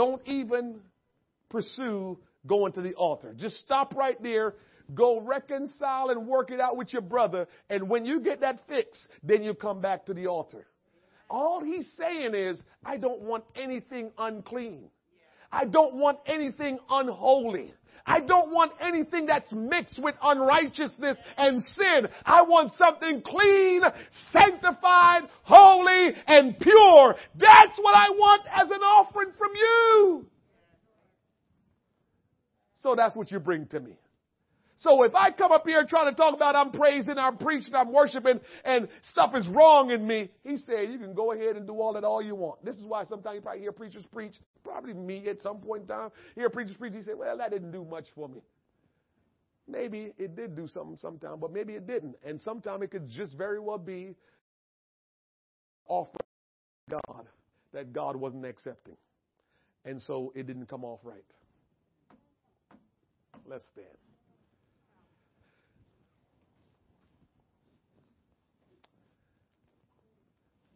don't even pursue going to the altar. Just stop right there. Go reconcile and work it out with your brother. And when you get that fix, then you come back to the altar. All he's saying is, I don't want anything unclean. I don't want anything unholy. I don't want anything that's mixed with unrighteousness and sin. I want something clean, sanctified, holy, and pure. That's what I want as an offering from you. So that's what you bring to me. So if I come up here trying to talk about I'm praising, I'm preaching, I'm worshiping, and stuff is wrong in me, he said, you can go ahead and do all that all you want. This is why sometimes you probably hear preachers preach, probably me at some point in time, hear preachers preach, he said, well, that didn't do much for me. Maybe it did do something sometime, but maybe it didn't. And sometime it could just very well be offered God that God wasn't accepting. And so it didn't come off right. Let's stand.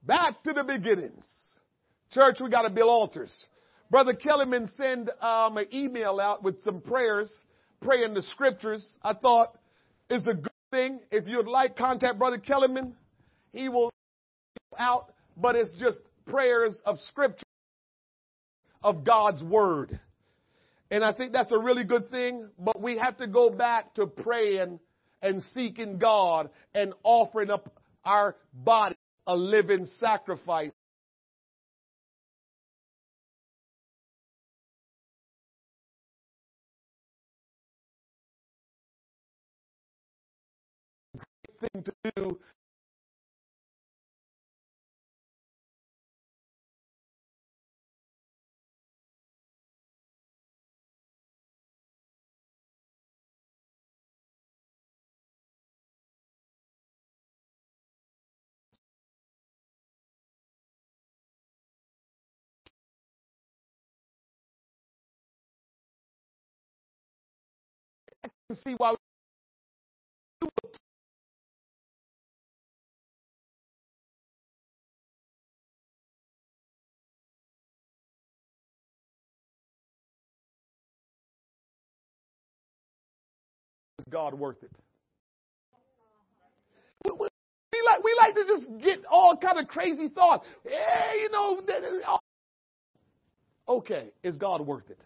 Back to the beginnings. Church, we got to build altars. Brother Kellerman sent um, an email out with some prayers, praying the scriptures. I thought it's a good thing. If you'd like, contact Brother Kellerman. He will out, but it's just prayers of scripture of God's word. And I think that's a really good thing, but we have to go back to praying and seeking God and offering up our body a living sacrifice. Great Thing to do can see why is God worth it? We, we, we, like we like to just get all kind of crazy thoughts. Yeah, you know. Okay, is God worth it?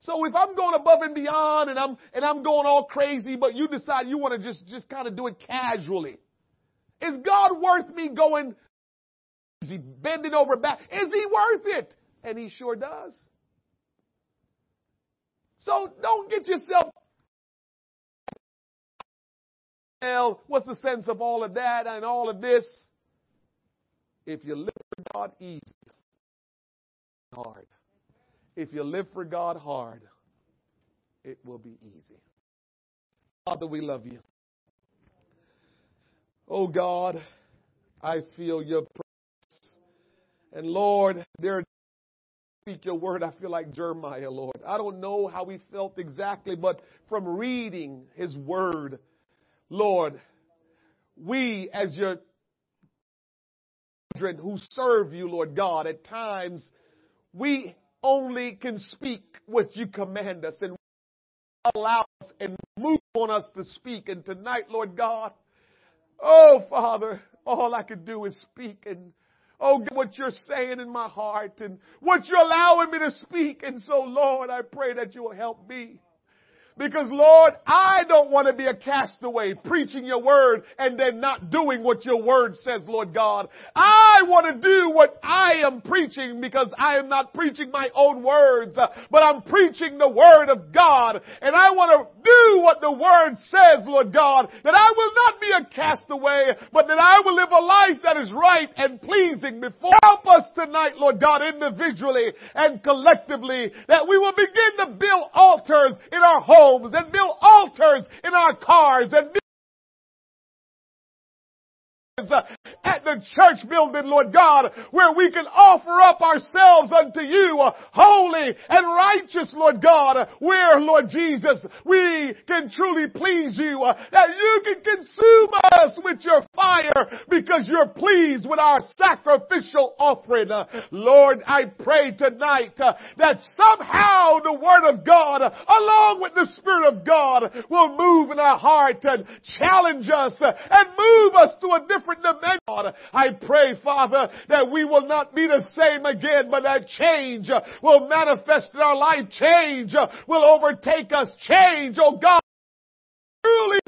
So if I'm going above and beyond and I'm and I'm going all crazy, but you decide you want to just just kind of do it casually, is God worth me going? Is he bending over back? Is he worth it? And he sure does. So don't get yourself. Well, what's the sense of all of that and all of this? If you live for God easy, hard if you live for God hard, it will be easy. Father, we love you. Oh God, I feel your presence. And Lord, there speak your word, I feel like Jeremiah, Lord. I don't know how he felt exactly, but from reading his word, Lord, we as your children who serve you, Lord God, at times we only can speak what you command us and allow us and move on us to speak. And tonight, Lord God, oh Father, all I can do is speak and oh what you're saying in my heart and what you're allowing me to speak. And so Lord, I pray that you will help me. Because Lord, I don't want to be a castaway preaching your word and then not doing what your word says, Lord God. I want to do what I am preaching because I am not preaching my own words, uh, but I'm preaching the word of God. And I want to do what the word says, Lord God, that I will not be a castaway, but that I will live a life that is right and pleasing before. Help us tonight, Lord God, individually and collectively, that we will begin to build altars in our homes homes and build altars in our cars and at the church building, Lord God, where we can offer up ourselves unto you, uh, holy and righteous, Lord God, where, Lord Jesus, we can truly please you, uh, that you can consume us with your fire because you're pleased with our sacrificial offering. Uh, Lord, I pray tonight that somehow the Word of God, along with the Spirit of God, will move in our heart and challenge us and move us to a different dimension. I pray, Father, that we will not be the same again, but that change will manifest in our life. Change will overtake us. Change, oh God, truly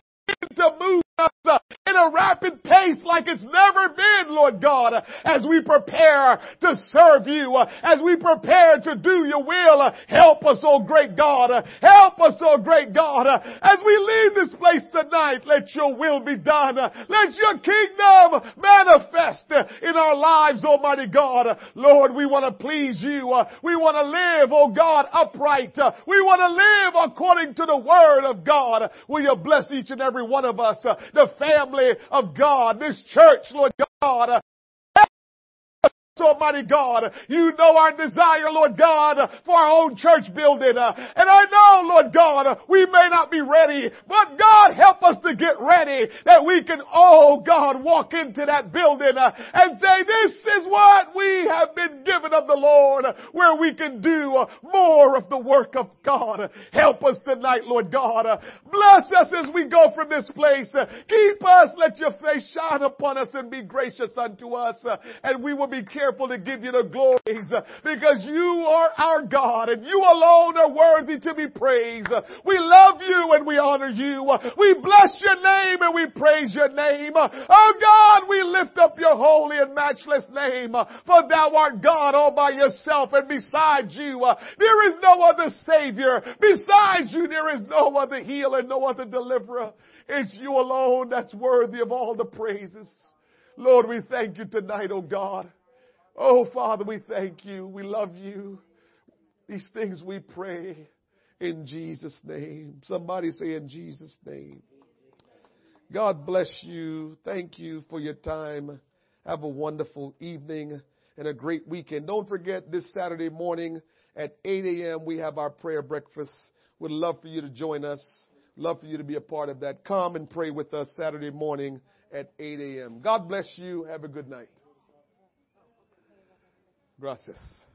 to move us in a rapid pace like it's never been, Lord God, as we prepare to serve you, as we prepare to do your will. Help us, oh great God. Help us, oh great God. As we leave this place tonight, let your will be done. Let your kingdom manifest in our lives, Almighty God. Lord, we want to please you. We want to live, oh God, upright. We want to live according to the word of God. Will you bless each and every one of us, the family of God, this church, Lord God, uh, Almighty God, you know our desire, Lord God, for our own church building. And I know, Lord God, we may not be ready, but God help us to get ready that we can, oh God, walk into that building and say, this is what we have been given of the Lord, where we can do more of the work of God. Help us tonight, Lord God. Bless us as we go from this place. Keep us, let your face shine upon us and be gracious unto us, and we will be careful careful to give you the glories uh, because you are our God and you alone are worthy to be praised. We love you and we honor you. We bless your name and we praise your name. Oh God, we lift up your holy and matchless name for thou art God all by yourself and besides you uh, there is no other Savior. Besides you there is no other healer, no other deliverer. It's you alone that's worthy of all the praises. Lord, we thank you tonight, oh God. Oh, Father, we thank you. We love you. These things we pray in Jesus' name. Somebody say in Jesus' name. God bless you. Thank you for your time. Have a wonderful evening and a great weekend. Don't forget this Saturday morning at 8 a.m. we have our prayer breakfast. Would love for you to join us. Love for you to be a part of that. Come and pray with us Saturday morning at 8 a.m. God bless you. Have a good night. Gracias.